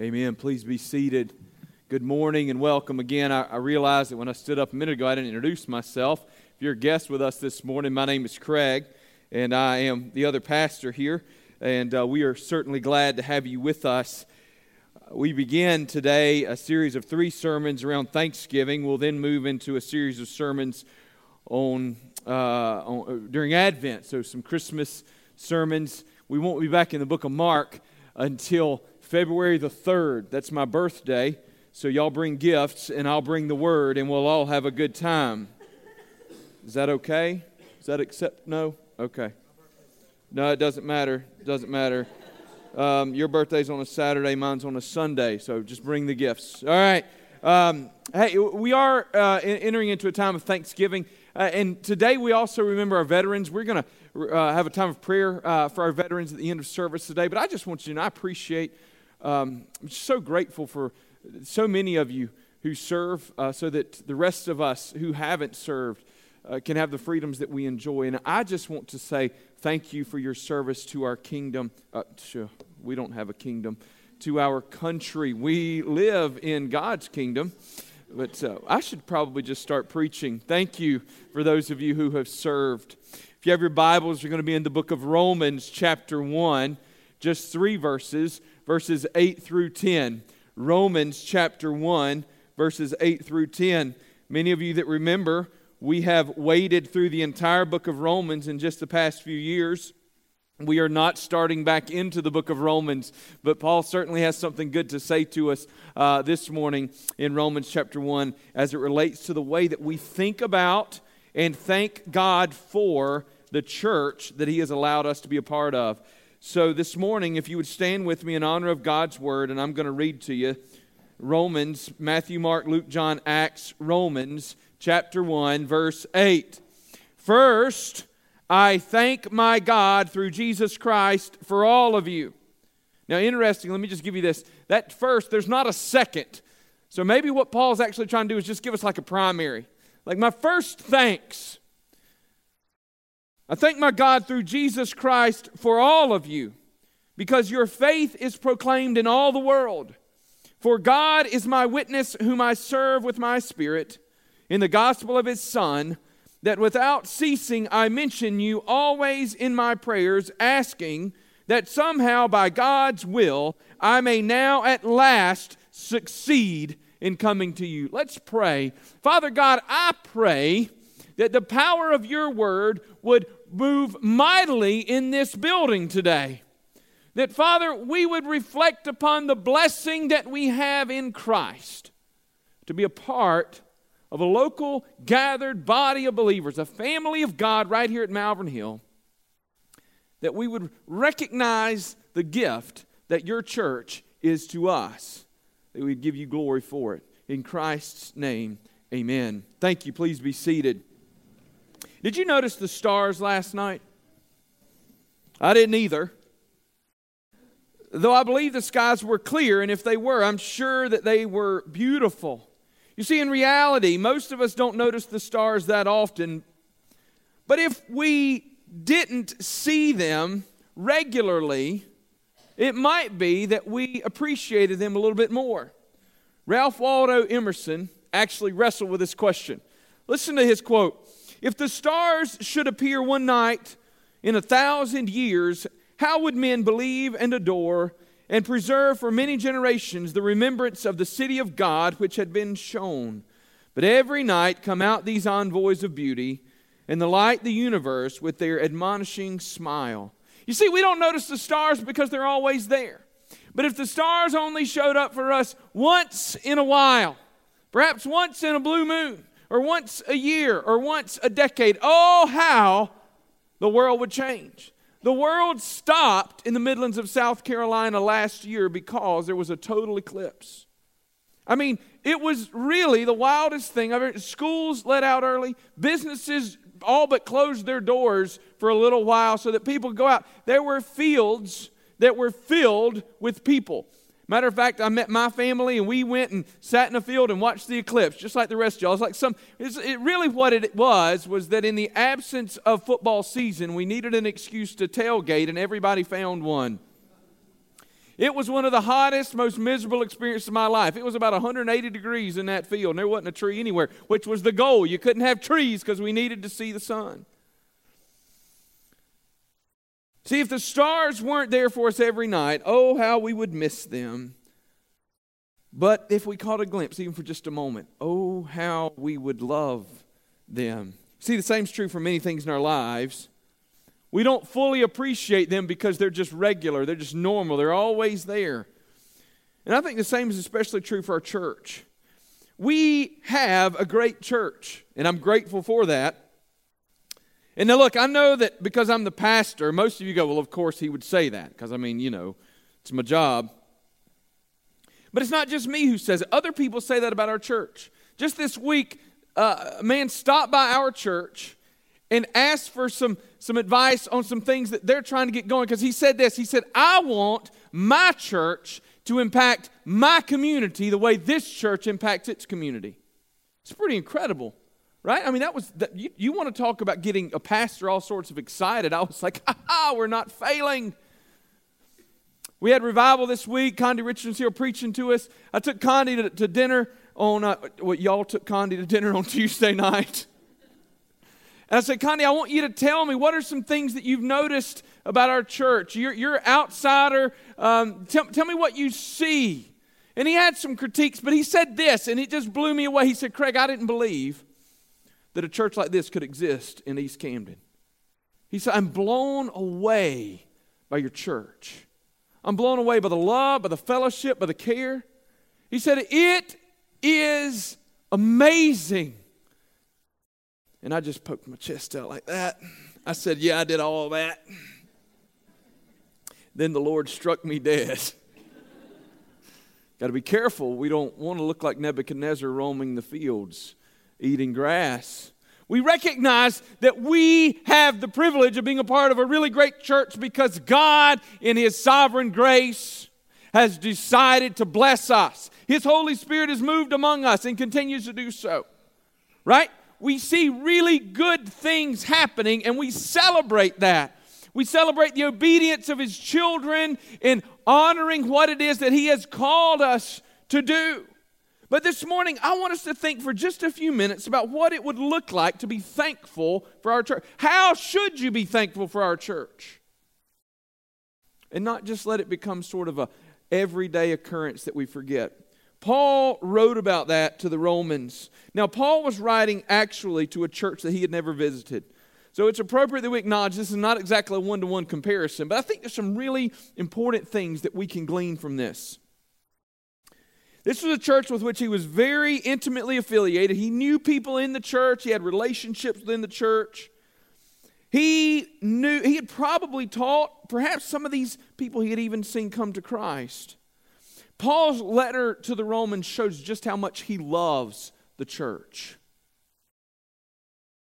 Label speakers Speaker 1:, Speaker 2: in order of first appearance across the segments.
Speaker 1: Amen. Please be seated. Good morning and welcome again. I, I, realized that when I stood up a minute ago, I didn't introduce myself. If you're a guest with us this morning, my name is Craig, and I am the other pastor here, and uh, we are certainly glad to have you with us. We begin today a series of three sermons around Thanksgiving. We'll then move into a series of sermons on, uh, on during Advent, so some Christmas sermons. We won't be back in the book of Mark until February the 3rd. That's my birthday. So y'all bring gifts and I'll bring the word and we'll all have a good time. Is that okay? Is that accept? No? Okay. No, it doesn't matter. It doesn't matter. Um, your birthday's on a Saturday, mine's on a Sunday, so just bring the gifts. All right. Um, hey, we are uh, entering into a time of Thanksgiving, uh, and today we also remember our veterans. We're going to uh, have a time of prayer uh, for our veterans at the end of service today, but I just want you to know I appreciate um, I'm so grateful for so many of you who serve uh, so that the rest of us who haven't served uh, can have the freedoms that we enjoy. And I just want to say thank you for your service to our kingdom. Uh, we don't have a kingdom. To our country. We live in God's kingdom. But uh, I should probably just start preaching. Thank you for those of you who have served. If you have your Bibles, you're going to be in the book of Romans, chapter 1, just three verses verses 8 through 10. Romans chapter 1, verses 8 through 10. Many of you that remember, we have waded through the entire book of Romans in just the past few years. We are not starting back into the book of Romans, but Paul certainly has something good to say to us uh, this morning in Romans chapter 1 as it relates to the way that we think about and thank God for the church that He has allowed us to be a part of. So, this morning, if you would stand with me in honor of God's word, and I'm going to read to you Romans, Matthew, Mark, Luke, John, Acts, Romans, chapter 1, verse 8. First, I thank my God through Jesus Christ for all of you. Now, interesting, let me just give you this. That first, there's not a second. So maybe what Paul's actually trying to do is just give us like a primary. Like, my first thanks I thank my God through Jesus Christ for all of you, because your faith is proclaimed in all the world. For God is my witness, whom I serve with my spirit, in the gospel of his Son, that without ceasing I mention you always in my prayers, asking that somehow by God's will I may now at last succeed in coming to you. Let's pray. Father God, I pray that the power of your word would move mightily in this building today. That, Father, we would reflect upon the blessing that we have in Christ to be a part of a local gathered body of believers, a family of God right here at Malvern Hill, that we would recognize the gift that your church is to us, that we'd give you glory for it. In Christ's name, amen. Thank you. Please be seated. Did you notice the stars last night? I didn't either. Though I believe the skies were clear, and if they were, I'm sure that they were beautiful. You see, in reality, most of us don't notice the stars that often. But if we didn't see them regularly, it might be that we appreciated them a little bit more. Ralph Waldo Emerson actually wrestled with this question. Listen to his quote if the stars should appear one night in a thousand years, how would men believe and adore and preserve for many generations the remembrance of the city of God which had been shown? But every night come out these envoys of beauty and the light the universe with their admonishing smile. You see, we don't notice the stars because they're always there. But if the stars only showed up for us once in a while, perhaps once in a blue moon, or once a year or once a decade. Oh, how the world would change. The world stopped in the Midlands of South Carolina last year because there was a total eclipse. I mean, it was really the wildest thing I've ever. Schools let out early, businesses all but closed their doors for a little while so that people go out. There were fields that were filled with people. Matter of fact, I met my family and we went and sat in a field and watched the eclipse, just like the rest of y'all. It's like some, it's, it really what it was was that in the absence of football season, we needed an excuse to tailgate and everybody found one. It was one of the hottest, most miserable experiences of my life. It was about 180 degrees in that field, and there wasn't a tree anywhere, which was the goal. You couldn't have trees because we needed to see the sun. See, if the stars weren't there for us every night, oh, how we would miss them. But if we caught a glimpse, even for just a moment, oh, how we would love them. See, the same is true for many things in our lives. We don't fully appreciate them because they're just regular, they're just normal, they're always there. And I think the same is especially true for our church. We have a great church, and I'm grateful for that. And now, look, I know that because I'm the pastor, most of you go, well, of course he would say that, because I mean, you know, it's my job. But it's not just me who says it, other people say that about our church. Just this week, uh, a man stopped by our church and asked for some, some advice on some things that they're trying to get going because he said this he said i want my church to impact my community the way this church impacts its community it's pretty incredible right i mean that was that, you, you want to talk about getting a pastor all sorts of excited i was like ah we're not failing we had revival this week condi richardson's here preaching to us i took condi to, to dinner on uh, what y'all took condi to dinner on tuesday night and I said, Condi, I want you to tell me what are some things that you've noticed about our church? You're, you're outsider. Um, tell, tell me what you see. And he had some critiques, but he said this, and it just blew me away. He said, Craig, I didn't believe that a church like this could exist in East Camden. He said, I'm blown away by your church. I'm blown away by the love, by the fellowship, by the care. He said, It is amazing and I just poked my chest out like that. I said, Yeah, I did all that. Then the Lord struck me dead. Got to be careful. We don't want to look like Nebuchadnezzar roaming the fields, eating grass. We recognize that we have the privilege of being a part of a really great church because God, in His sovereign grace, has decided to bless us. His Holy Spirit has moved among us and continues to do so. Right? we see really good things happening and we celebrate that. We celebrate the obedience of his children in honoring what it is that he has called us to do. But this morning, I want us to think for just a few minutes about what it would look like to be thankful for our church. How should you be thankful for our church? And not just let it become sort of a everyday occurrence that we forget. Paul wrote about that to the Romans. Now, Paul was writing actually to a church that he had never visited. So it's appropriate that we acknowledge this is not exactly a one to one comparison, but I think there's some really important things that we can glean from this. This was a church with which he was very intimately affiliated. He knew people in the church, he had relationships within the church. He knew, he had probably taught perhaps some of these people he had even seen come to Christ. Paul's letter to the Romans shows just how much he loves the church.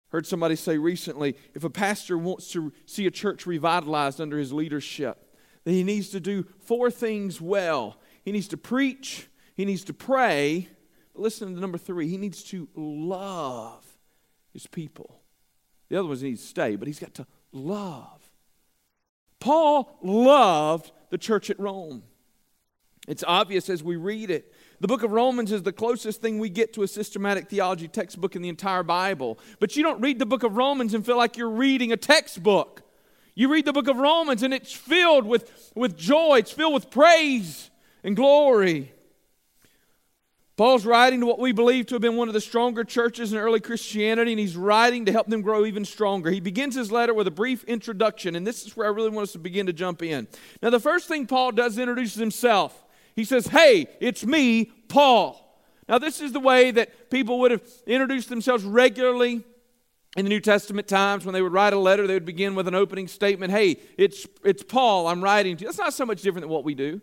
Speaker 1: Heard somebody say recently if a pastor wants to see a church revitalized under his leadership, then he needs to do four things well. He needs to preach, he needs to pray, but listen to number three, he needs to love his people. The other ones need to stay, but he's got to love. Paul loved the church at Rome. It's obvious as we read it. The book of Romans is the closest thing we get to a systematic theology textbook in the entire Bible. But you don't read the book of Romans and feel like you're reading a textbook. You read the book of Romans and it's filled with, with joy, it's filled with praise and glory. Paul's writing to what we believe to have been one of the stronger churches in early Christianity, and he's writing to help them grow even stronger. He begins his letter with a brief introduction, and this is where I really want us to begin to jump in. Now, the first thing Paul does introduces himself. He says, Hey, it's me, Paul. Now, this is the way that people would have introduced themselves regularly in the New Testament times. When they would write a letter, they would begin with an opening statement Hey, it's, it's Paul, I'm writing to. That's not so much different than what we do.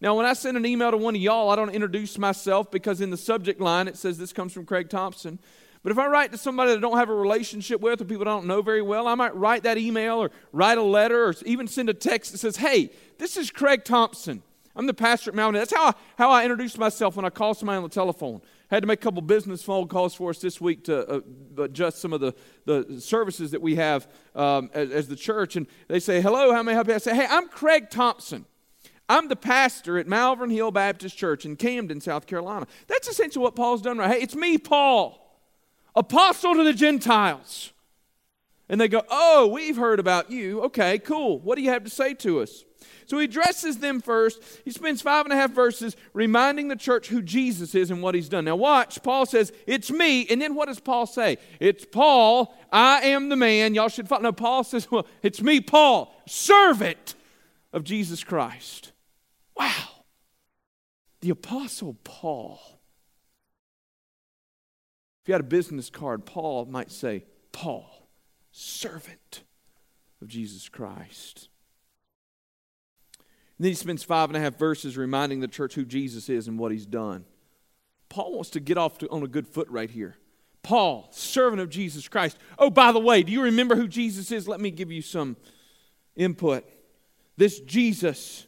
Speaker 1: Now, when I send an email to one of y'all, I don't introduce myself because in the subject line it says this comes from Craig Thompson. But if I write to somebody that I don't have a relationship with or people I don't know very well, I might write that email or write a letter or even send a text that says, Hey, this is Craig Thompson. I'm the pastor at Mountain. That's how I, how I introduce myself when I call somebody on the telephone. I had to make a couple business phone calls for us this week to uh, adjust some of the, the services that we have um, as, as, the church. And they say, Hello, how may I help you? I say, Hey, I'm Craig Thompson. I'm the pastor at Malvern Hill Baptist Church in Camden, South Carolina. That's essentially what Paul's done right. Hey, it's me, Paul, apostle to the Gentiles. And they go, Oh, we've heard about you. Okay, cool. What do you have to say to us? So he addresses them first. He spends five and a half verses reminding the church who Jesus is and what he's done. Now, watch. Paul says, It's me. And then what does Paul say? It's Paul. I am the man. Y'all should follow. No, Paul says, Well, it's me, Paul, servant of Jesus Christ. Wow. The Apostle Paul. If you had a business card, Paul might say, Paul servant of Jesus Christ. And then he spends five and a half verses reminding the church who Jesus is and what he's done. Paul wants to get off to, on a good foot right here. Paul, servant of Jesus Christ. Oh, by the way, do you remember who Jesus is? Let me give you some input. This Jesus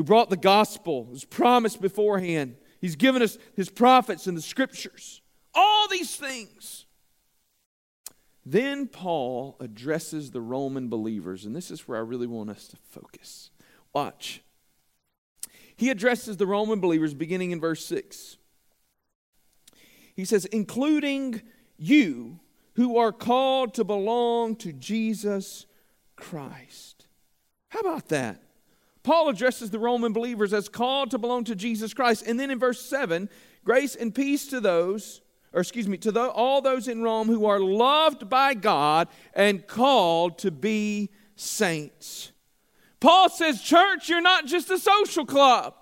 Speaker 1: who brought the gospel was promised beforehand. He's given us his prophets and the scriptures. All these things. Then Paul addresses the Roman believers, and this is where I really want us to focus. Watch. He addresses the Roman believers beginning in verse 6. He says, including you who are called to belong to Jesus Christ. How about that? Paul addresses the Roman believers as called to belong to Jesus Christ. And then in verse 7, grace and peace to those or excuse me, to the, all those in Rome who are loved by God and called to be saints. Paul says, Church, you're not just a social club.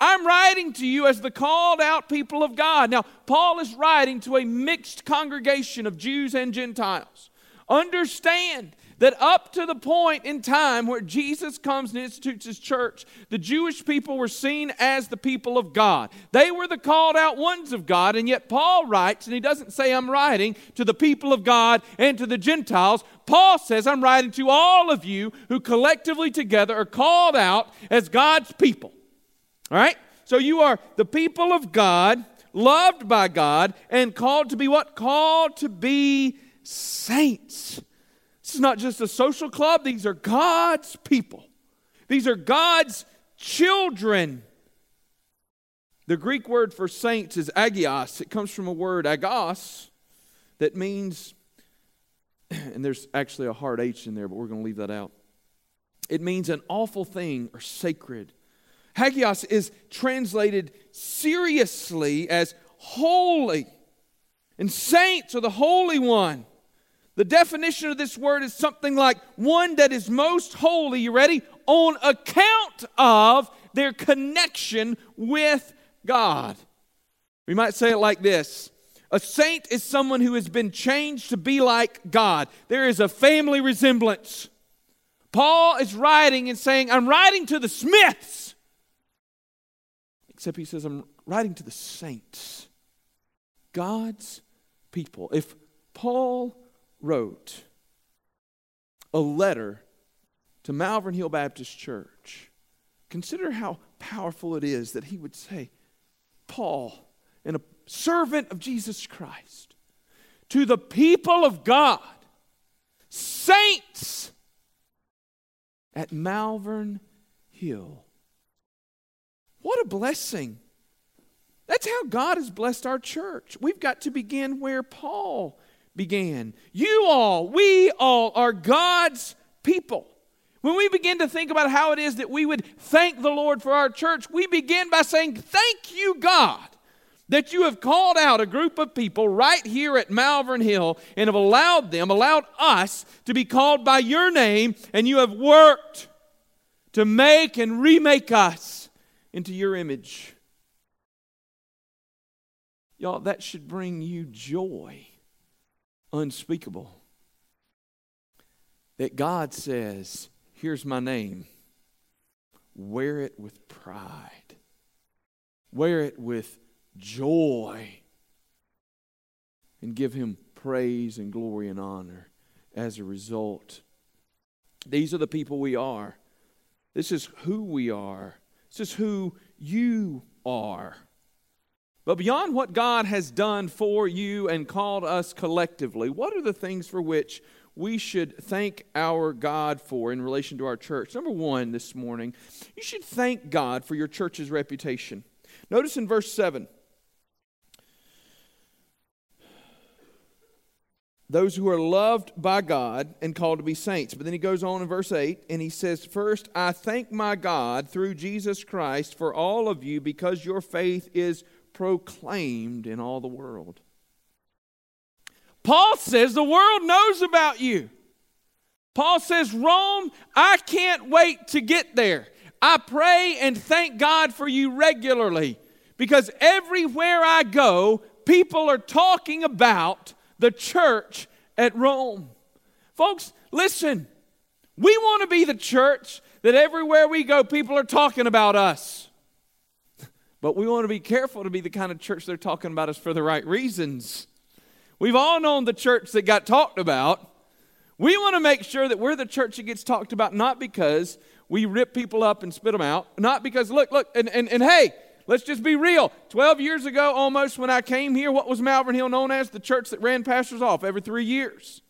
Speaker 1: I'm writing to you as the called out people of God. Now, Paul is writing to a mixed congregation of Jews and Gentiles. Understand that up to the point in time where Jesus comes and institutes his church, the Jewish people were seen as the people of God. They were the called out ones of God, and yet Paul writes, and he doesn't say, I'm writing to the people of God and to the Gentiles. Paul says, I'm writing to all of you who collectively together are called out as God's people. All right? So you are the people of God, loved by God, and called to be what? Called to be saints. This is not just a social club, these are God's people. These are God's children. The Greek word for saints is agios. It comes from a word agos that means, and there's actually a hard H in there, but we're going to leave that out. It means an awful thing or sacred. Hagios is translated seriously as holy, and saints are the Holy One. The definition of this word is something like one that is most holy, you ready? On account of their connection with God. We might say it like this A saint is someone who has been changed to be like God. There is a family resemblance. Paul is writing and saying, I'm writing to the Smiths. Except he says, I'm writing to the saints, God's people. If Paul wrote a letter to Malvern Hill Baptist Church, consider how powerful it is that he would say, Paul, and a servant of Jesus Christ, to the people of God, saints at Malvern Hill. What a blessing. That's how God has blessed our church. We've got to begin where Paul began. You all, we all are God's people. When we begin to think about how it is that we would thank the Lord for our church, we begin by saying, Thank you, God, that you have called out a group of people right here at Malvern Hill and have allowed them, allowed us to be called by your name, and you have worked to make and remake us into your image. Y'all, that should bring you joy unspeakable. That God says, Here's my name. Wear it with pride, wear it with joy, and give Him praise and glory and honor as a result. These are the people we are. This is who we are. This is who you are. But beyond what God has done for you and called us collectively, what are the things for which we should thank our God for in relation to our church. Number one this morning, you should thank God for your church's reputation. Notice in verse 7 those who are loved by God and called to be saints. But then he goes on in verse 8 and he says, First, I thank my God through Jesus Christ for all of you because your faith is proclaimed in all the world. Paul says the world knows about you. Paul says, Rome, I can't wait to get there. I pray and thank God for you regularly because everywhere I go, people are talking about the church at Rome. Folks, listen, we want to be the church that everywhere we go, people are talking about us. But we want to be careful to be the kind of church they're talking about us for the right reasons. We've all known the church that got talked about. We want to make sure that we're the church that gets talked about not because we rip people up and spit them out, not because, look, look, and, and, and hey, Let's just be real. 12 years ago, almost when I came here, what was Malvern Hill known as? The church that ran pastors off every three years.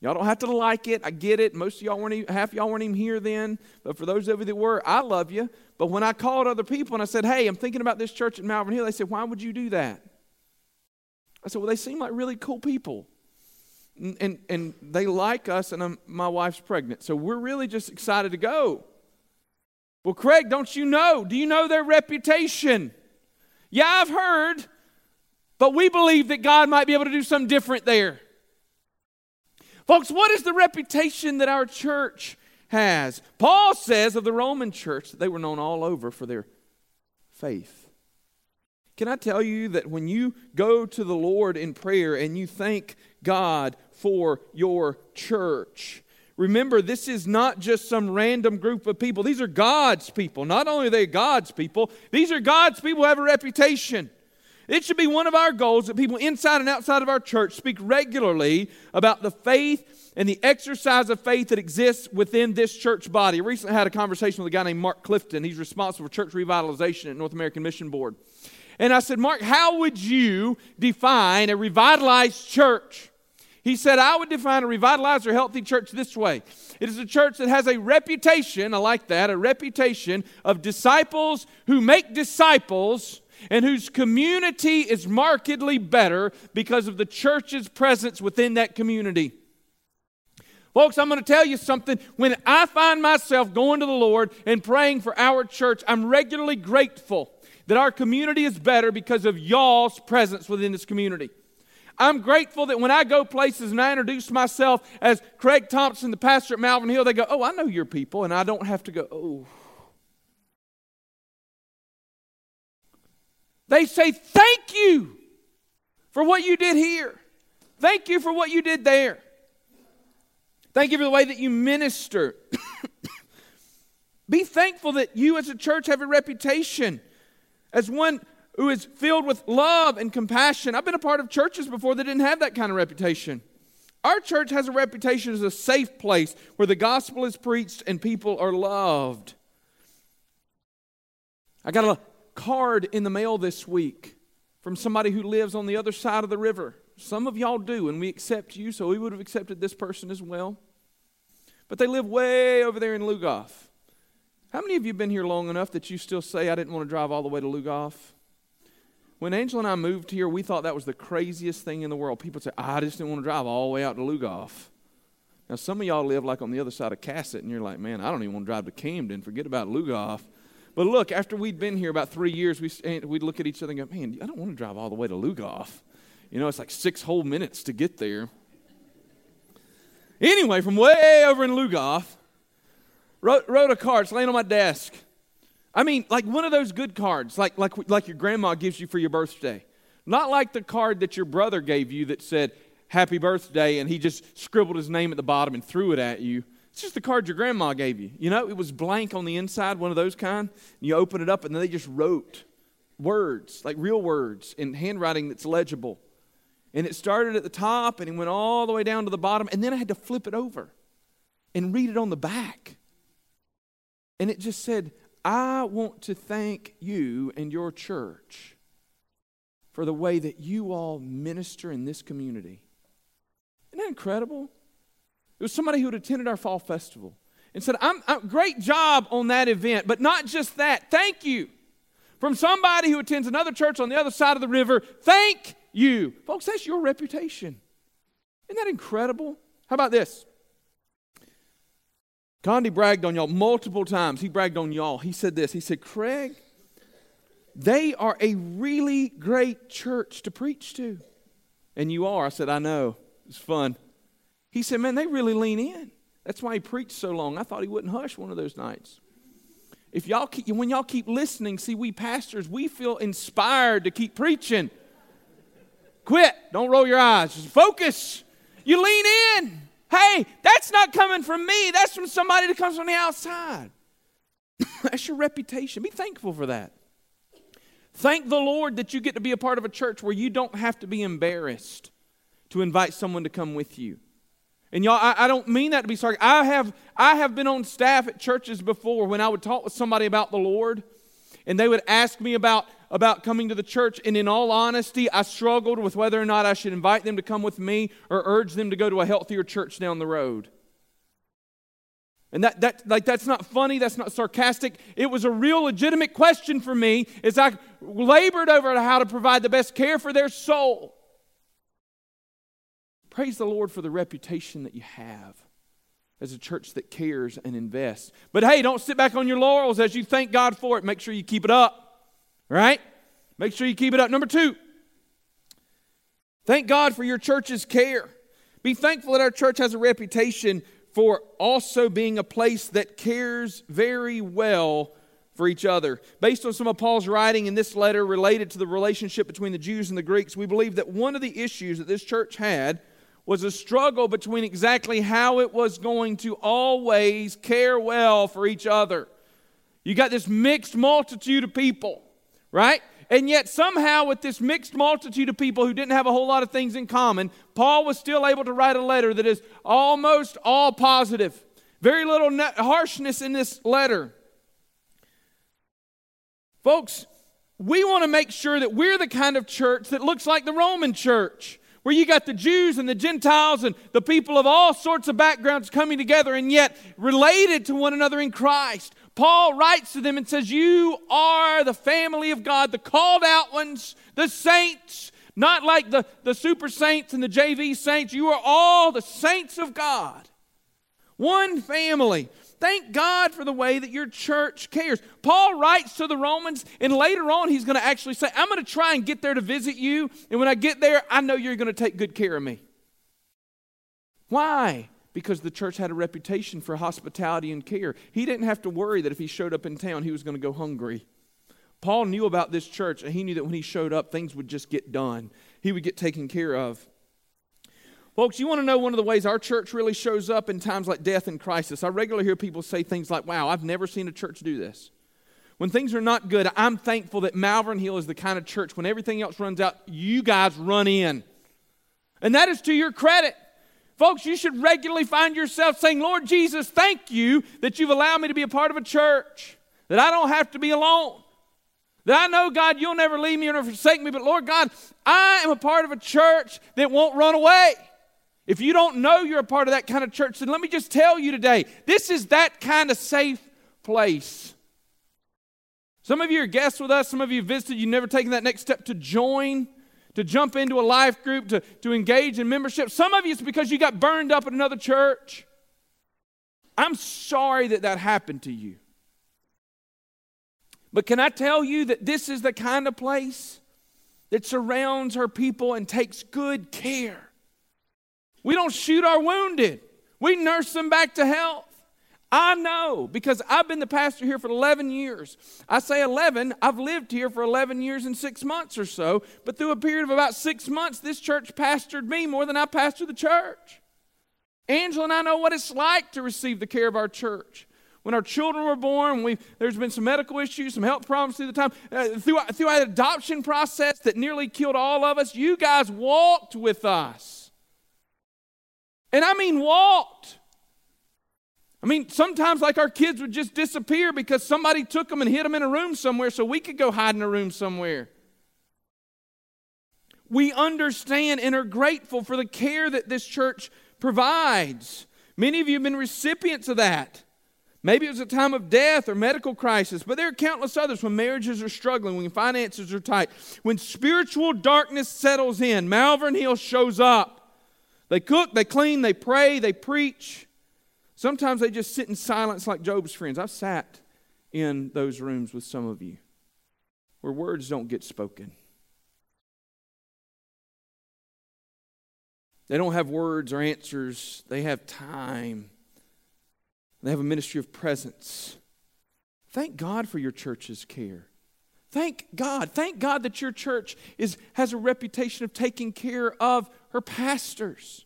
Speaker 1: Y'all don't have to like it. I get it. Most of y'all weren't even, half y'all weren't even here then. But for those of you that were, I love you. But when I called other people and I said, hey, I'm thinking about this church at Malvern Hill, they said, why would you do that? I said, well, they seem like really cool people. And, and, and they like us, and I'm, my wife's pregnant. So we're really just excited to go. Well, Craig, don't you know? Do you know their reputation? Yeah, I've heard, but we believe that God might be able to do something different there. Folks, what is the reputation that our church has? Paul says of the Roman church that they were known all over for their faith. Can I tell you that when you go to the Lord in prayer and you thank God for your church, Remember, this is not just some random group of people. These are God's people. Not only are they God's people, these are God's people who have a reputation. It should be one of our goals that people inside and outside of our church speak regularly about the faith and the exercise of faith that exists within this church body. I recently had a conversation with a guy named Mark Clifton. He's responsible for church revitalization at North American Mission Board. And I said, Mark, how would you define a revitalized church? He said, I would define a revitalized or healthy church this way it is a church that has a reputation, I like that, a reputation of disciples who make disciples and whose community is markedly better because of the church's presence within that community. Folks, I'm going to tell you something. When I find myself going to the Lord and praying for our church, I'm regularly grateful that our community is better because of y'all's presence within this community. I'm grateful that when I go places and I introduce myself as Craig Thompson, the pastor at Malvern Hill, they go, Oh, I know your people, and I don't have to go, Oh. They say, Thank you for what you did here. Thank you for what you did there. Thank you for the way that you minister. Be thankful that you as a church have a reputation as one who is filled with love and compassion. I've been a part of churches before that didn't have that kind of reputation. Our church has a reputation as a safe place where the gospel is preached and people are loved. I got a card in the mail this week from somebody who lives on the other side of the river. Some of y'all do, and we accept you, so we would have accepted this person as well. But they live way over there in Lugoff. How many of you been here long enough that you still say, I didn't want to drive all the way to Lugoff? When Angela and I moved here, we thought that was the craziest thing in the world. People say, I just didn't want to drive all the way out to Lugoff. Now, some of y'all live like on the other side of Cassatt, and you're like, man, I don't even want to drive to Camden. Forget about Lugoff. But look, after we'd been here about three years, we, we'd look at each other and go, man, I don't want to drive all the way to Lugoff. You know, it's like six whole minutes to get there. Anyway, from way over in Lugoff, wrote, wrote a card. It's laying on my desk. I mean, like one of those good cards, like, like, like your grandma gives you for your birthday. Not like the card that your brother gave you that said, Happy birthday, and he just scribbled his name at the bottom and threw it at you. It's just the card your grandma gave you. You know, it was blank on the inside, one of those kind. And you open it up, and then they just wrote words, like real words, in handwriting that's legible. And it started at the top, and it went all the way down to the bottom, and then I had to flip it over and read it on the back. And it just said, I want to thank you and your church for the way that you all minister in this community. Isn't that incredible? It was somebody who had attended our fall festival and said, I'm, I'm, Great job on that event, but not just that. Thank you. From somebody who attends another church on the other side of the river, thank you. Folks, that's your reputation. Isn't that incredible? How about this? Condi bragged on y'all multiple times. He bragged on y'all. He said this He said, Craig, they are a really great church to preach to. And you are. I said, I know. It's fun. He said, Man, they really lean in. That's why he preached so long. I thought he wouldn't hush one of those nights. If y'all keep, when y'all keep listening, see, we pastors, we feel inspired to keep preaching. Quit. Don't roll your eyes. Just focus. You lean in. Hey, that's not coming from me. That's from somebody that comes from the outside. that's your reputation. Be thankful for that. Thank the Lord that you get to be a part of a church where you don't have to be embarrassed to invite someone to come with you. And y'all, I, I, don't mean that to be sorry. I have, I have been on staff at churches before when I would talk with somebody about the Lord, and they would ask me about, about coming to the church. And in all honesty, I struggled with whether or not I should invite them to come with me or urge them to go to a healthier church down the road. And that, that, like, that's not funny, that's not sarcastic. It was a real legitimate question for me as I labored over how to provide the best care for their soul. Praise the Lord for the reputation that you have as a church that cares and invests. But hey, don't sit back on your laurels as you thank God for it. Make sure you keep it up, right? Make sure you keep it up. Number two, thank God for your church's care. Be thankful that our church has a reputation for also being a place that cares very well for each other. Based on some of Paul's writing in this letter related to the relationship between the Jews and the Greeks, we believe that one of the issues that this church had was a struggle between exactly how it was going to always care well for each other. You got this mixed multitude of people, right? And yet, somehow, with this mixed multitude of people who didn't have a whole lot of things in common, Paul was still able to write a letter that is almost all positive. Very little harshness in this letter. Folks, we want to make sure that we're the kind of church that looks like the Roman church where you got the Jews and the Gentiles and the people of all sorts of backgrounds coming together and yet related to one another in Christ. Paul writes to them and says, You are the family of God, the called out ones, the saints, not like the, the super saints and the JV saints. You are all the saints of God. One family. Thank God for the way that your church cares. Paul writes to the Romans, and later on, he's going to actually say, I'm going to try and get there to visit you. And when I get there, I know you're going to take good care of me. Why? Because the church had a reputation for hospitality and care. He didn't have to worry that if he showed up in town, he was going to go hungry. Paul knew about this church, and he knew that when he showed up, things would just get done. He would get taken care of. Folks, you want to know one of the ways our church really shows up in times like death and crisis? I regularly hear people say things like, wow, I've never seen a church do this. When things are not good, I'm thankful that Malvern Hill is the kind of church, when everything else runs out, you guys run in. And that is to your credit. Folks, you should regularly find yourself saying, Lord Jesus, thank you that you've allowed me to be a part of a church, that I don't have to be alone. That I know, God, you'll never leave me or forsake me, but Lord God, I am a part of a church that won't run away. If you don't know you're a part of that kind of church, then let me just tell you today this is that kind of safe place. Some of you are guests with us, some of you visited, you've never taken that next step to join, to jump into a life group, to, to engage in membership. Some of you it's because you got burned up at another church. I'm sorry that that happened to you. But can I tell you that this is the kind of place that surrounds her people and takes good care we don't shoot our wounded, we nurse them back to health. I know because I've been the pastor here for 11 years. I say 11, I've lived here for 11 years and six months or so, but through a period of about six months, this church pastored me more than I pastored the church. Angela and I know what it's like to receive the care of our church. When our children were born, we, there's been some medical issues, some health problems through the time, uh, through, through an adoption process that nearly killed all of us. You guys walked with us. And I mean walked. I mean, sometimes like our kids would just disappear because somebody took them and hid them in a room somewhere so we could go hide in a room somewhere. We understand and are grateful for the care that this church provides. Many of you have been recipients of that. Maybe it was a time of death or medical crisis, but there are countless others when marriages are struggling, when finances are tight, when spiritual darkness settles in. Malvern Hill shows up. They cook, they clean, they pray, they preach. Sometimes they just sit in silence like Job's friends. I've sat in those rooms with some of you where words don't get spoken. They don't have words or answers, they have time they have a ministry of presence. Thank God for your church's care. Thank God. Thank God that your church is, has a reputation of taking care of her pastors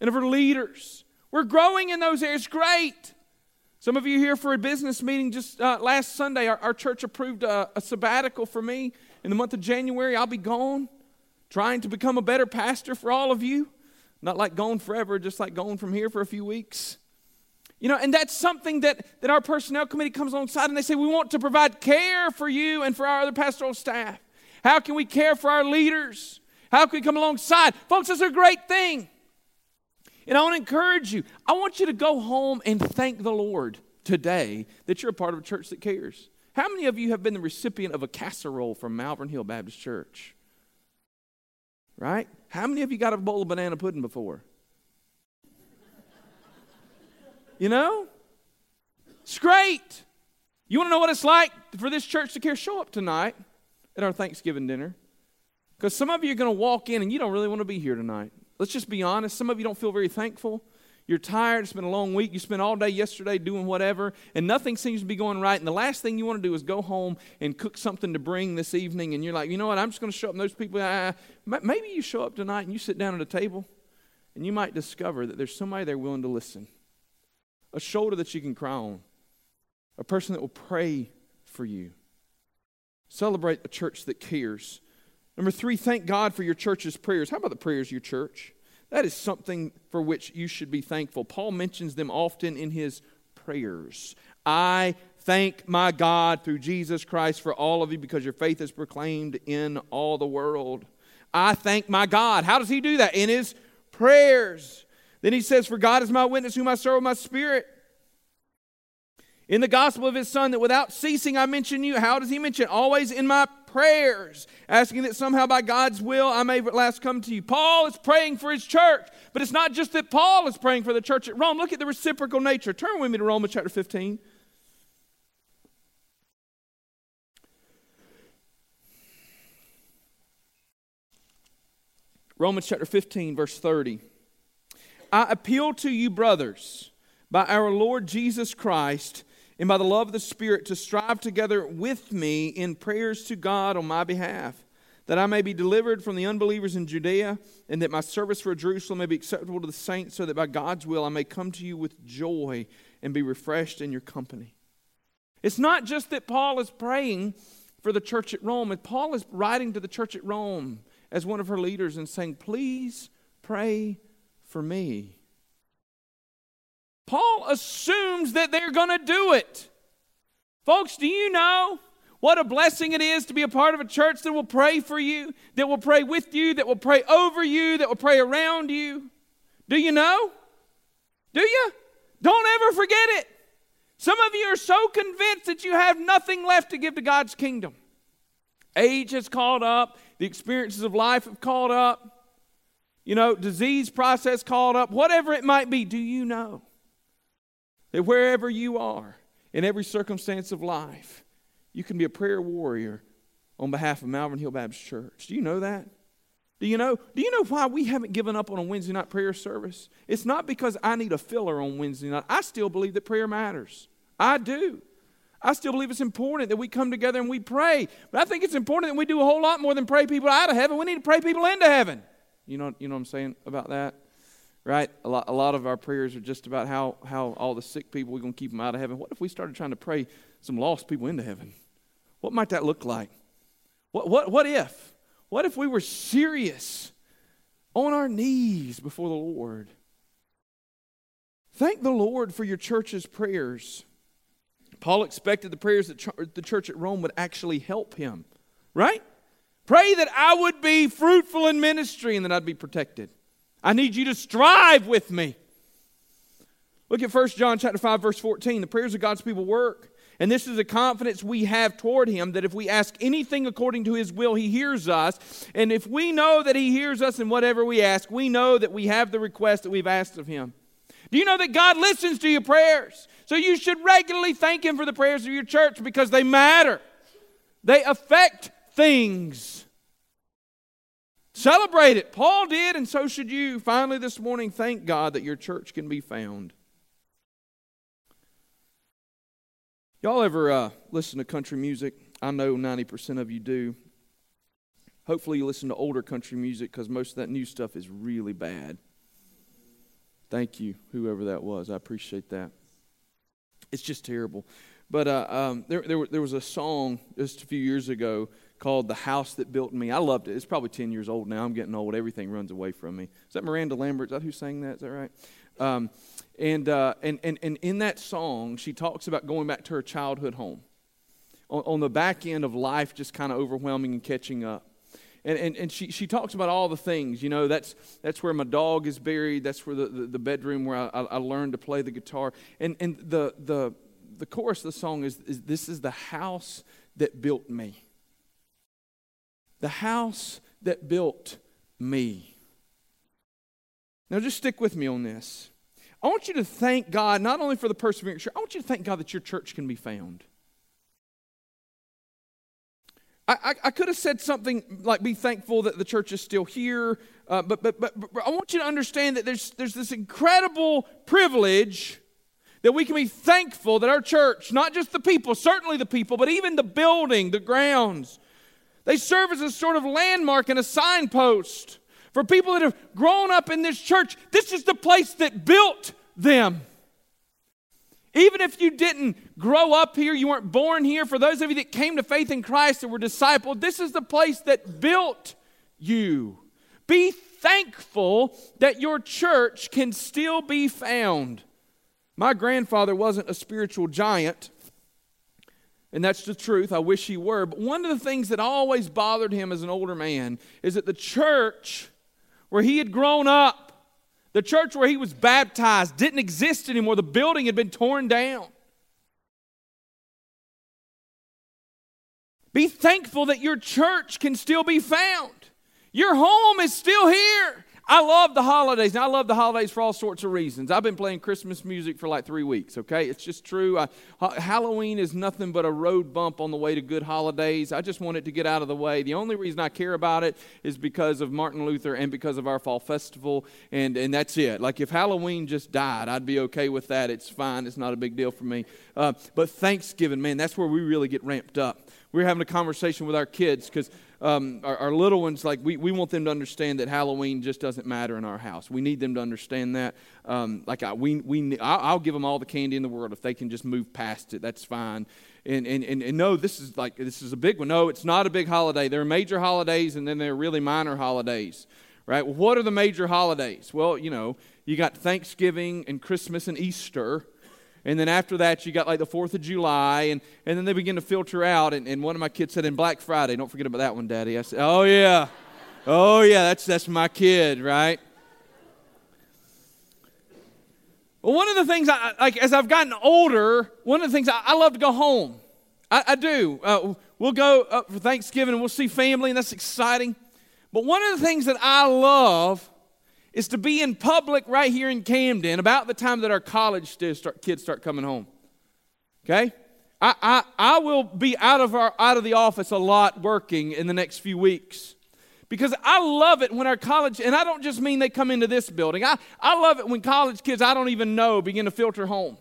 Speaker 1: and of her leaders. We're growing in those areas. Great. Some of you here for a business meeting just uh, last Sunday. Our, our church approved a, a sabbatical for me in the month of January. I'll be gone, trying to become a better pastor for all of you. Not like gone forever, just like going from here for a few weeks. You know, and that's something that, that our personnel committee comes alongside and they say, we want to provide care for you and for our other pastoral staff. How can we care for our leaders? How can we come alongside? Folks, that's a great thing. And I want to encourage you. I want you to go home and thank the Lord today that you're a part of a church that cares. How many of you have been the recipient of a casserole from Malvern Hill Baptist Church? Right? How many of you got a bowl of banana pudding before? You know? It's great. You want to know what it's like for this church to care? Show up tonight at our Thanksgiving dinner. Because some of you are going to walk in and you don't really want to be here tonight. Let's just be honest. Some of you don't feel very thankful. You're tired. It's been a long week. You spent all day yesterday doing whatever, and nothing seems to be going right. And the last thing you want to do is go home and cook something to bring this evening. And you're like, you know what? I'm just going to show up. And those people, ah, maybe you show up tonight and you sit down at a table, and you might discover that there's somebody there willing to listen a shoulder that you can cry on, a person that will pray for you. Celebrate a church that cares. Number three, thank God for your church's prayers. How about the prayers of your church? That is something for which you should be thankful. Paul mentions them often in his prayers. I thank my God through Jesus Christ for all of you because your faith is proclaimed in all the world. I thank my God. How does he do that? In his prayers. Then he says, For God is my witness, whom I serve with my spirit. In the gospel of his son, that without ceasing I mention you. How does he mention? Always in my prayers, asking that somehow by God's will I may at last come to you. Paul is praying for his church, but it's not just that Paul is praying for the church at Rome. Look at the reciprocal nature. Turn with me to Romans chapter 15. Romans chapter 15, verse 30. I appeal to you, brothers, by our Lord Jesus Christ and by the love of the Spirit, to strive together with me in prayers to God on my behalf, that I may be delivered from the unbelievers in Judea, and that my service for Jerusalem may be acceptable to the saints, so that by God's will I may come to you with joy and be refreshed in your company. It's not just that Paul is praying for the church at Rome, and Paul is writing to the church at Rome as one of her leaders and saying, Please pray for me. Paul assumes that they're going to do it. Folks, do you know what a blessing it is to be a part of a church that will pray for you, that will pray with you, that will pray over you, that will pray around you? Do you know? Do you? Don't ever forget it. Some of you are so convinced that you have nothing left to give to God's kingdom. Age has caught up, the experiences of life have caught up you know, disease process called up, whatever it might be, do you know that wherever you are, in every circumstance of life, you can be a prayer warrior on behalf of Malvern Hill Baptist Church? Do you know that? Do you know? Do you know why we haven't given up on a Wednesday night prayer service? It's not because I need a filler on Wednesday night. I still believe that prayer matters. I do. I still believe it's important that we come together and we pray. But I think it's important that we do a whole lot more than pray people out of heaven. We need to pray people into heaven. You know, you know what I'm saying about that? Right? A lot, a lot of our prayers are just about how, how all the sick people, we're going to keep them out of heaven. What if we started trying to pray some lost people into heaven? What might that look like? What, what, what if? What if we were serious on our knees before the Lord? Thank the Lord for your church's prayers. Paul expected the prayers that the church at Rome would actually help him, right? Pray that I would be fruitful in ministry and that I'd be protected. I need you to strive with me. Look at 1 John chapter 5 verse 14. The prayers of God's people work. And this is a confidence we have toward him that if we ask anything according to his will, he hears us. And if we know that he hears us in whatever we ask, we know that we have the request that we've asked of him. Do you know that God listens to your prayers? So you should regularly thank him for the prayers of your church because they matter. They affect things. Celebrate it. Paul did, and so should you. Finally, this morning, thank God that your church can be found. Y'all ever uh, listen to country music? I know 90% of you do. Hopefully, you listen to older country music because most of that new stuff is really bad. Thank you, whoever that was. I appreciate that. It's just terrible. But uh, um, there, there, there was a song just a few years ago called The House That Built Me. I loved it. It's probably 10 years old now. I'm getting old. Everything runs away from me. Is that Miranda Lambert? Is that who sang that? Is that right? Um, and, uh, and, and, and in that song, she talks about going back to her childhood home. On, on the back end of life, just kind of overwhelming and catching up. And, and, and she, she talks about all the things. You know, that's, that's where my dog is buried. That's where the, the, the bedroom where I, I learned to play the guitar. And, and the, the, the chorus of the song is, is This is the house that built me. The house that built me. Now, just stick with me on this. I want you to thank God not only for the perseverance, I want you to thank God that your church can be found. I, I, I could have said something like, be thankful that the church is still here, uh, but, but, but, but I want you to understand that there's, there's this incredible privilege that we can be thankful that our church, not just the people, certainly the people, but even the building, the grounds, they serve as a sort of landmark and a signpost for people that have grown up in this church, this is the place that built them. Even if you didn't grow up here, you weren't born here, for those of you that came to faith in Christ and were discipled, this is the place that built you. Be thankful that your church can still be found. My grandfather wasn't a spiritual giant, and that's the truth. I wish he were. But one of the things that always bothered him as an older man is that the church where he had grown up, the church where he was baptized, didn't exist anymore. The building had been torn down. Be thankful that your church can still be found. Your home is still here. I love the holidays. And I love the holidays for all sorts of reasons. I've been playing Christmas music for like three weeks, okay? It's just true. I, Halloween is nothing but a road bump on the way to good holidays. I just want it to get out of the way. The only reason I care about it is because of Martin Luther and because of our fall festival, and, and that's it. Like if Halloween just died, I'd be okay with that. It's fine, it's not a big deal for me. Uh, but Thanksgiving, man, that's where we really get ramped up. We we're having a conversation with our kids because um, our, our, little ones, like we, we want them to understand that Halloween just doesn't matter in our house. We need them to understand that. Um, like I, we, we, I'll give them all the candy in the world if they can just move past it. That's fine. And, and, and, and no, this is like this is a big one. No, it's not a big holiday. There are major holidays, and then there are really minor holidays, right? Well, what are the major holidays? Well, you know, you got Thanksgiving and Christmas and Easter and then after that, you got like the 4th of July, and, and then they begin to filter out. And, and one of my kids said, "In Black Friday, don't forget about that one, Daddy. I said, Oh, yeah. Oh, yeah, that's, that's my kid, right? Well, one of the things, I, like as I've gotten older, one of the things I, I love to go home. I, I do. Uh, we'll go up for Thanksgiving and we'll see family, and that's exciting. But one of the things that I love is to be in public right here in Camden about the time that our college start, kids start coming home. Okay? I, I, I will be out of, our, out of the office a lot working in the next few weeks because I love it when our college, and I don't just mean they come into this building, I, I love it when college kids I don't even know begin to filter home.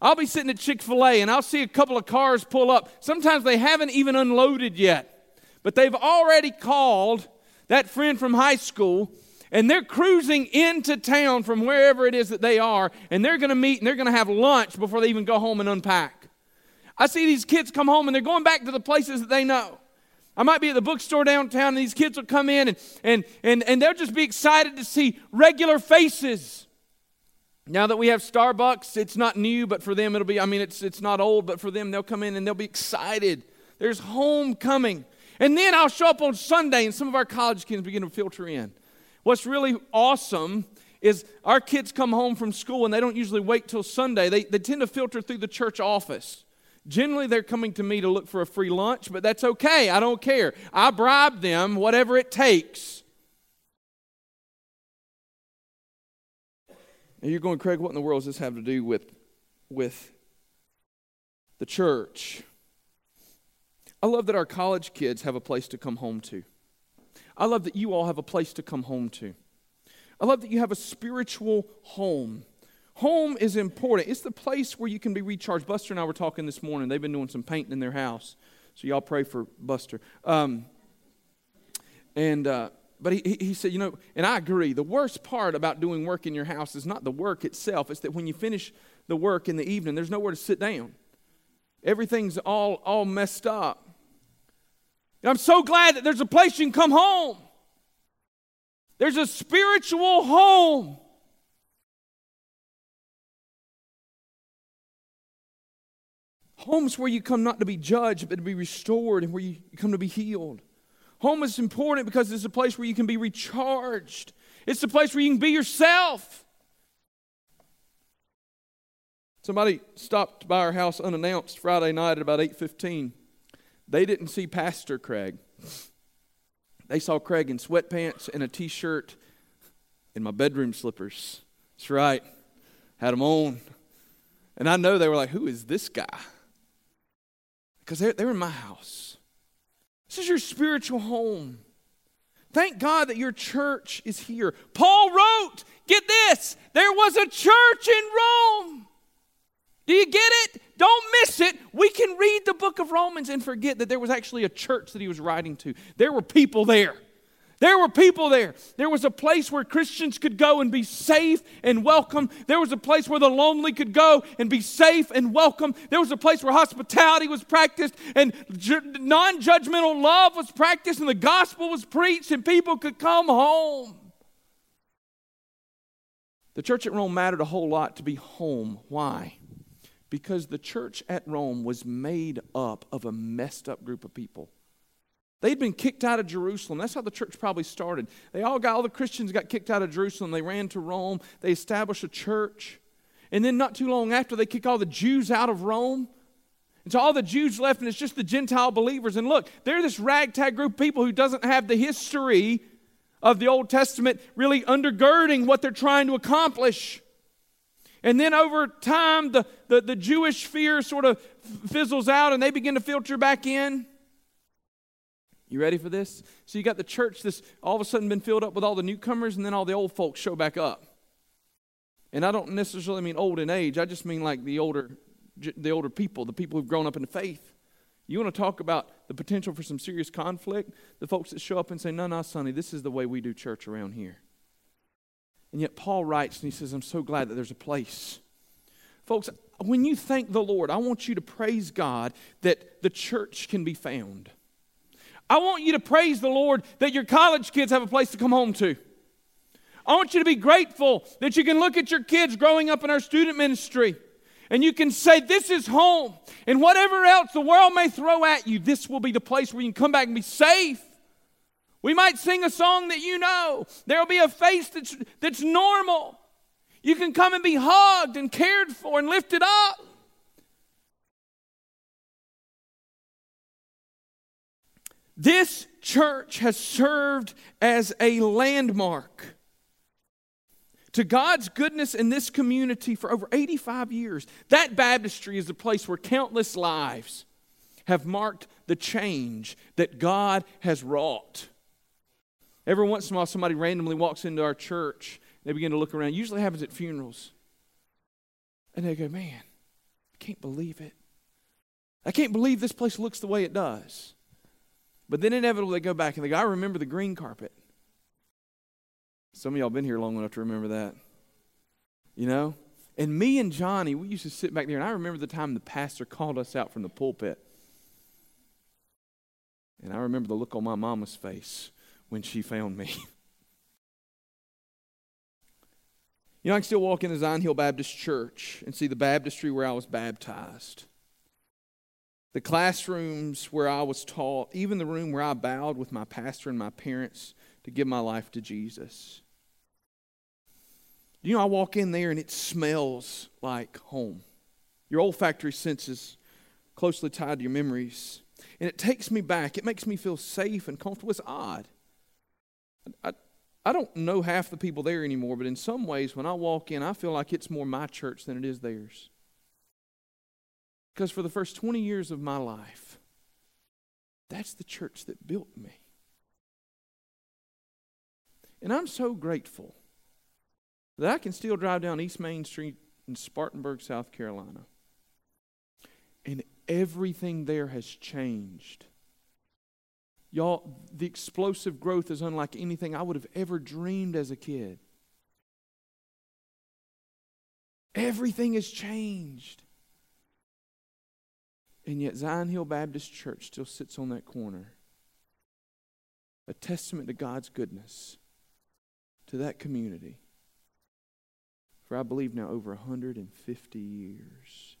Speaker 1: I'll be sitting at Chick fil A and I'll see a couple of cars pull up. Sometimes they haven't even unloaded yet, but they've already called that friend from high school and they're cruising into town from wherever it is that they are, and they're going to meet and they're going to have lunch before they even go home and unpack. I see these kids come home and they're going back to the places that they know. I might be at the bookstore downtown, and these kids will come in and, and, and, and they'll just be excited to see regular faces. Now that we have Starbucks, it's not new, but for them it'll be, I mean, it's, it's not old, but for them they'll come in and they'll be excited. There's homecoming. And then I'll show up on Sunday, and some of our college kids begin to filter in. What's really awesome is our kids come home from school and they don't usually wait till Sunday. They, they tend to filter through the church office. Generally, they're coming to me to look for a free lunch, but that's okay. I don't care. I bribe them, whatever it takes. And you're going, Craig, what in the world does this have to do with, with the church? I love that our college kids have a place to come home to. I love that you all have a place to come home to. I love that you have a spiritual home. Home is important. It's the place where you can be recharged. Buster and I were talking this morning. They've been doing some painting in their house. So y'all pray for Buster. Um, and uh, but he, he said, you know, and I agree. The worst part about doing work in your house is not the work itself. It's that when you finish the work in the evening, there's nowhere to sit down. Everything's all all messed up. And I'm so glad that there's a place you can come home. There's a spiritual home. Homes where you come not to be judged, but to be restored, and where you come to be healed. Home is important because it's a place where you can be recharged. It's a place where you can be yourself. Somebody stopped by our house unannounced Friday night at about 8:15. They didn't see Pastor Craig. They saw Craig in sweatpants and a t-shirt in my bedroom slippers. That's right. Had them on. And I know they were like, who is this guy? because they were in my house. This is your spiritual home. Thank God that your church is here. Paul wrote, get this, there was a church in Rome. Do you get it? Don't miss it. We can read the book of Romans and forget that there was actually a church that he was writing to. There were people there. There were people there. There was a place where Christians could go and be safe and welcome. There was a place where the lonely could go and be safe and welcome. There was a place where hospitality was practiced and non judgmental love was practiced and the gospel was preached and people could come home. The church at Rome mattered a whole lot to be home. Why? Because the church at Rome was made up of a messed up group of people. They'd been kicked out of Jerusalem. That's how the church probably started. They all got, all the Christians got kicked out of Jerusalem. They ran to Rome. They established a church. And then, not too long after, they kick all the Jews out of Rome. And so all the Jews left, and it's just the Gentile believers. And look, they're this ragtag group of people who doesn't have the history of the Old Testament really undergirding what they're trying to accomplish. And then over time, the, the, the Jewish fear sort of fizzles out and they begin to filter back in. You ready for this? So you got the church that's all of a sudden been filled up with all the newcomers, and then all the old folks show back up. And I don't necessarily mean old in age. I just mean like the older, the older people, the people who've grown up in the faith. You want to talk about the potential for some serious conflict? The folks that show up and say, "No, no, Sonny, this is the way we do church around here." And yet Paul writes and he says, "I'm so glad that there's a place." Folks, when you thank the Lord, I want you to praise God that the church can be found. I want you to praise the Lord that your college kids have a place to come home to. I want you to be grateful that you can look at your kids growing up in our student ministry and you can say, This is home. And whatever else the world may throw at you, this will be the place where you can come back and be safe. We might sing a song that you know. There will be a face that's, that's normal. You can come and be hugged and cared for and lifted up. This church has served as a landmark to God's goodness in this community for over 85 years. That baptistry is the place where countless lives have marked the change that God has wrought. Every once in a while, somebody randomly walks into our church. They begin to look around. Usually happens at funerals. And they go, Man, I can't believe it. I can't believe this place looks the way it does. But then inevitably they go back and they go, I remember the green carpet. Some of y'all been here long enough to remember that. You know? And me and Johnny, we used to sit back there, and I remember the time the pastor called us out from the pulpit. And I remember the look on my mama's face when she found me. you know, I can still walk into Zion Hill Baptist Church and see the baptistry where I was baptized the classrooms where I was taught, even the room where I bowed with my pastor and my parents to give my life to Jesus. You know, I walk in there and it smells like home. Your olfactory senses closely tied to your memories. And it takes me back. It makes me feel safe and comfortable. It's odd. I, I don't know half the people there anymore, but in some ways, when I walk in, I feel like it's more my church than it is theirs. Because for the first 20 years of my life, that's the church that built me. And I'm so grateful that I can still drive down East Main Street in Spartanburg, South Carolina. And everything there has changed. Y'all, the explosive growth is unlike anything I would have ever dreamed as a kid. Everything has changed. And yet, Zion Hill Baptist Church still sits on that corner. A testament to God's goodness to that community for I believe now over 150 years.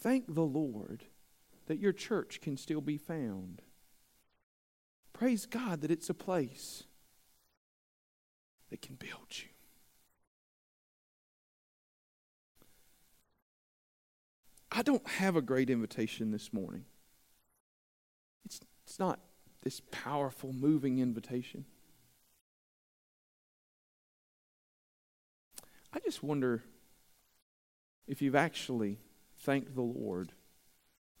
Speaker 1: Thank the Lord that your church can still be found. Praise God that it's a place that can build you. I don't have a great invitation this morning. It's, it's not this powerful, moving invitation. I just wonder if you've actually thanked the Lord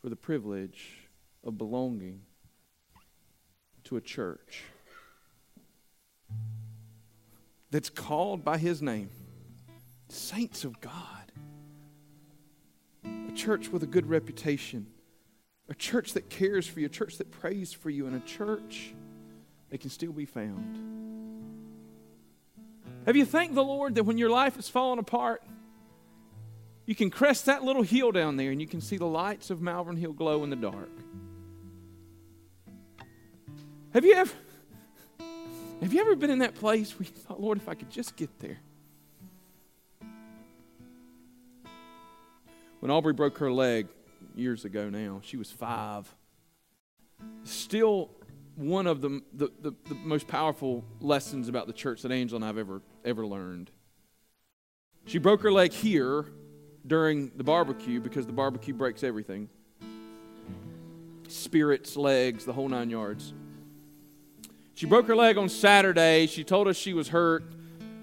Speaker 1: for the privilege of belonging to a church that's called by His name, saints of God, a church with a good reputation, a church that cares for you, a church that prays for you, and a church that can still be found. Have you thanked the Lord that when your life is falling apart, you can crest that little hill down there and you can see the lights of Malvern Hill glow in the dark? Have you ever have you ever been in that place where you thought, Lord, if I could just get there? When Aubrey broke her leg years ago now, she was five. Still one of the, the, the, the, most powerful lessons about the church that Angela and I have ever, ever learned. She broke her leg here during the barbecue because the barbecue breaks everything spirits, legs, the whole nine yards. She broke her leg on Saturday. She told us she was hurt.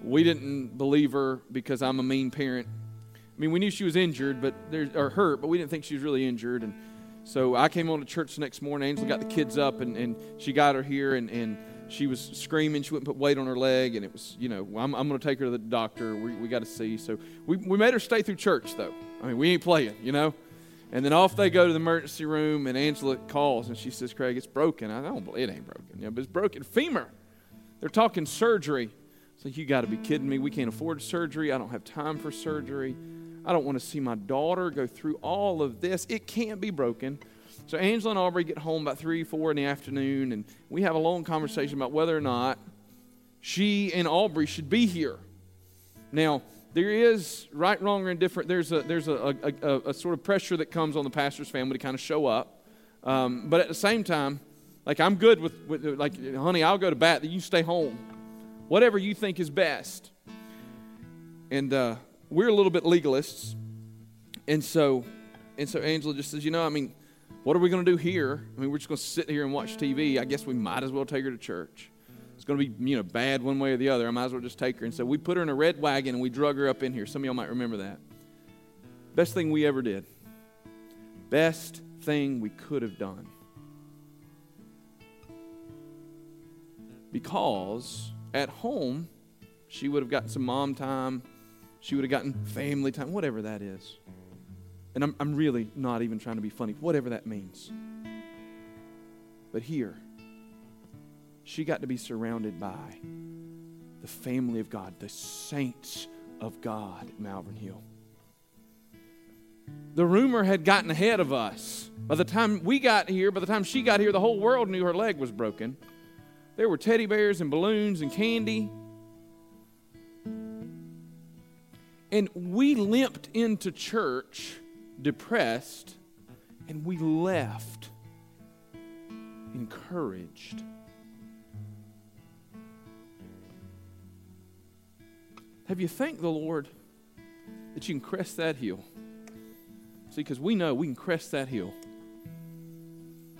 Speaker 1: We didn't believe her because I'm a mean parent. I mean, we knew she was injured, but there, or hurt, but we didn't think she was really injured. And so I came on to church the next morning. Angela got the kids up, and, and she got her here, and, and she was screaming. She wouldn't put weight on her leg, and it was, you know, I'm, I'm going to take her to the doctor. We, we got to see. So we, we made her stay through church, though. I mean, we ain't playing, you know. And then off they go to the emergency room, and Angela calls, and she says, Craig, it's broken. I don't believe it ain't broken. Yeah, but it's broken. Femur. They're talking surgery. So you got to be kidding me. We can't afford surgery. I don't have time for surgery. I don't want to see my daughter go through all of this. It can't be broken. So Angela and Aubrey get home about 3, 4 in the afternoon, and we have a long conversation about whether or not she and Aubrey should be here. Now, there is right, wrong, or indifferent. There's a there's a, a, a, a sort of pressure that comes on the pastor's family to kind of show up, um, but at the same time, like I'm good with, with like honey, I'll go to bat. That you stay home, whatever you think is best. And uh, we're a little bit legalists, and so and so Angela just says, you know, I mean, what are we going to do here? I mean, we're just going to sit here and watch TV. I guess we might as well take her to church. It's going to be, you know, bad one way or the other. I might as well just take her. And so we put her in a red wagon and we drug her up in here. Some of y'all might remember that. Best thing we ever did. Best thing we could have done. Because at home, she would have gotten some mom time she would have gotten family time, whatever that is. And I'm, I'm really not even trying to be funny, whatever that means. But here, she got to be surrounded by the family of God, the saints of God at Malvern Hill. The rumor had gotten ahead of us. By the time we got here, by the time she got here, the whole world knew her leg was broken. There were teddy bears and balloons and candy. And we limped into church depressed, and we left encouraged. Have you thanked the Lord that you can crest that hill? See, because we know we can crest that hill.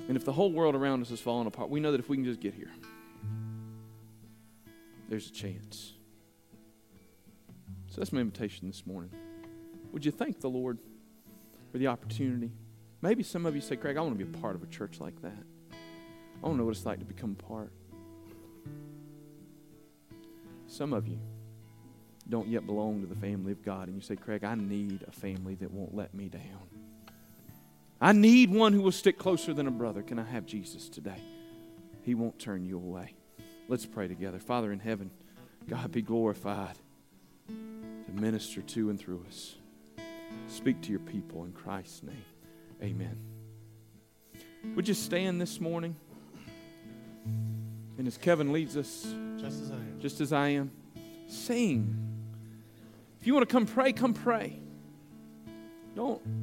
Speaker 1: And if the whole world around us is falling apart, we know that if we can just get here, there's a chance. So that's my invitation this morning. Would you thank the Lord for the opportunity? Maybe some of you say, Craig, I want to be a part of a church like that. I want to know what it's like to become part. Some of you don't yet belong to the family of God, and you say, Craig, I need a family that won't let me down. I need one who will stick closer than a brother. Can I have Jesus today? He won't turn you away. Let's pray together. Father in heaven, God be glorified to minister to and through us. Speak to your people in Christ's name. Amen. Would you stand this morning? And as Kevin leads us,
Speaker 2: just as I am,
Speaker 1: just as I am sing. If you want to come pray, come pray. Don't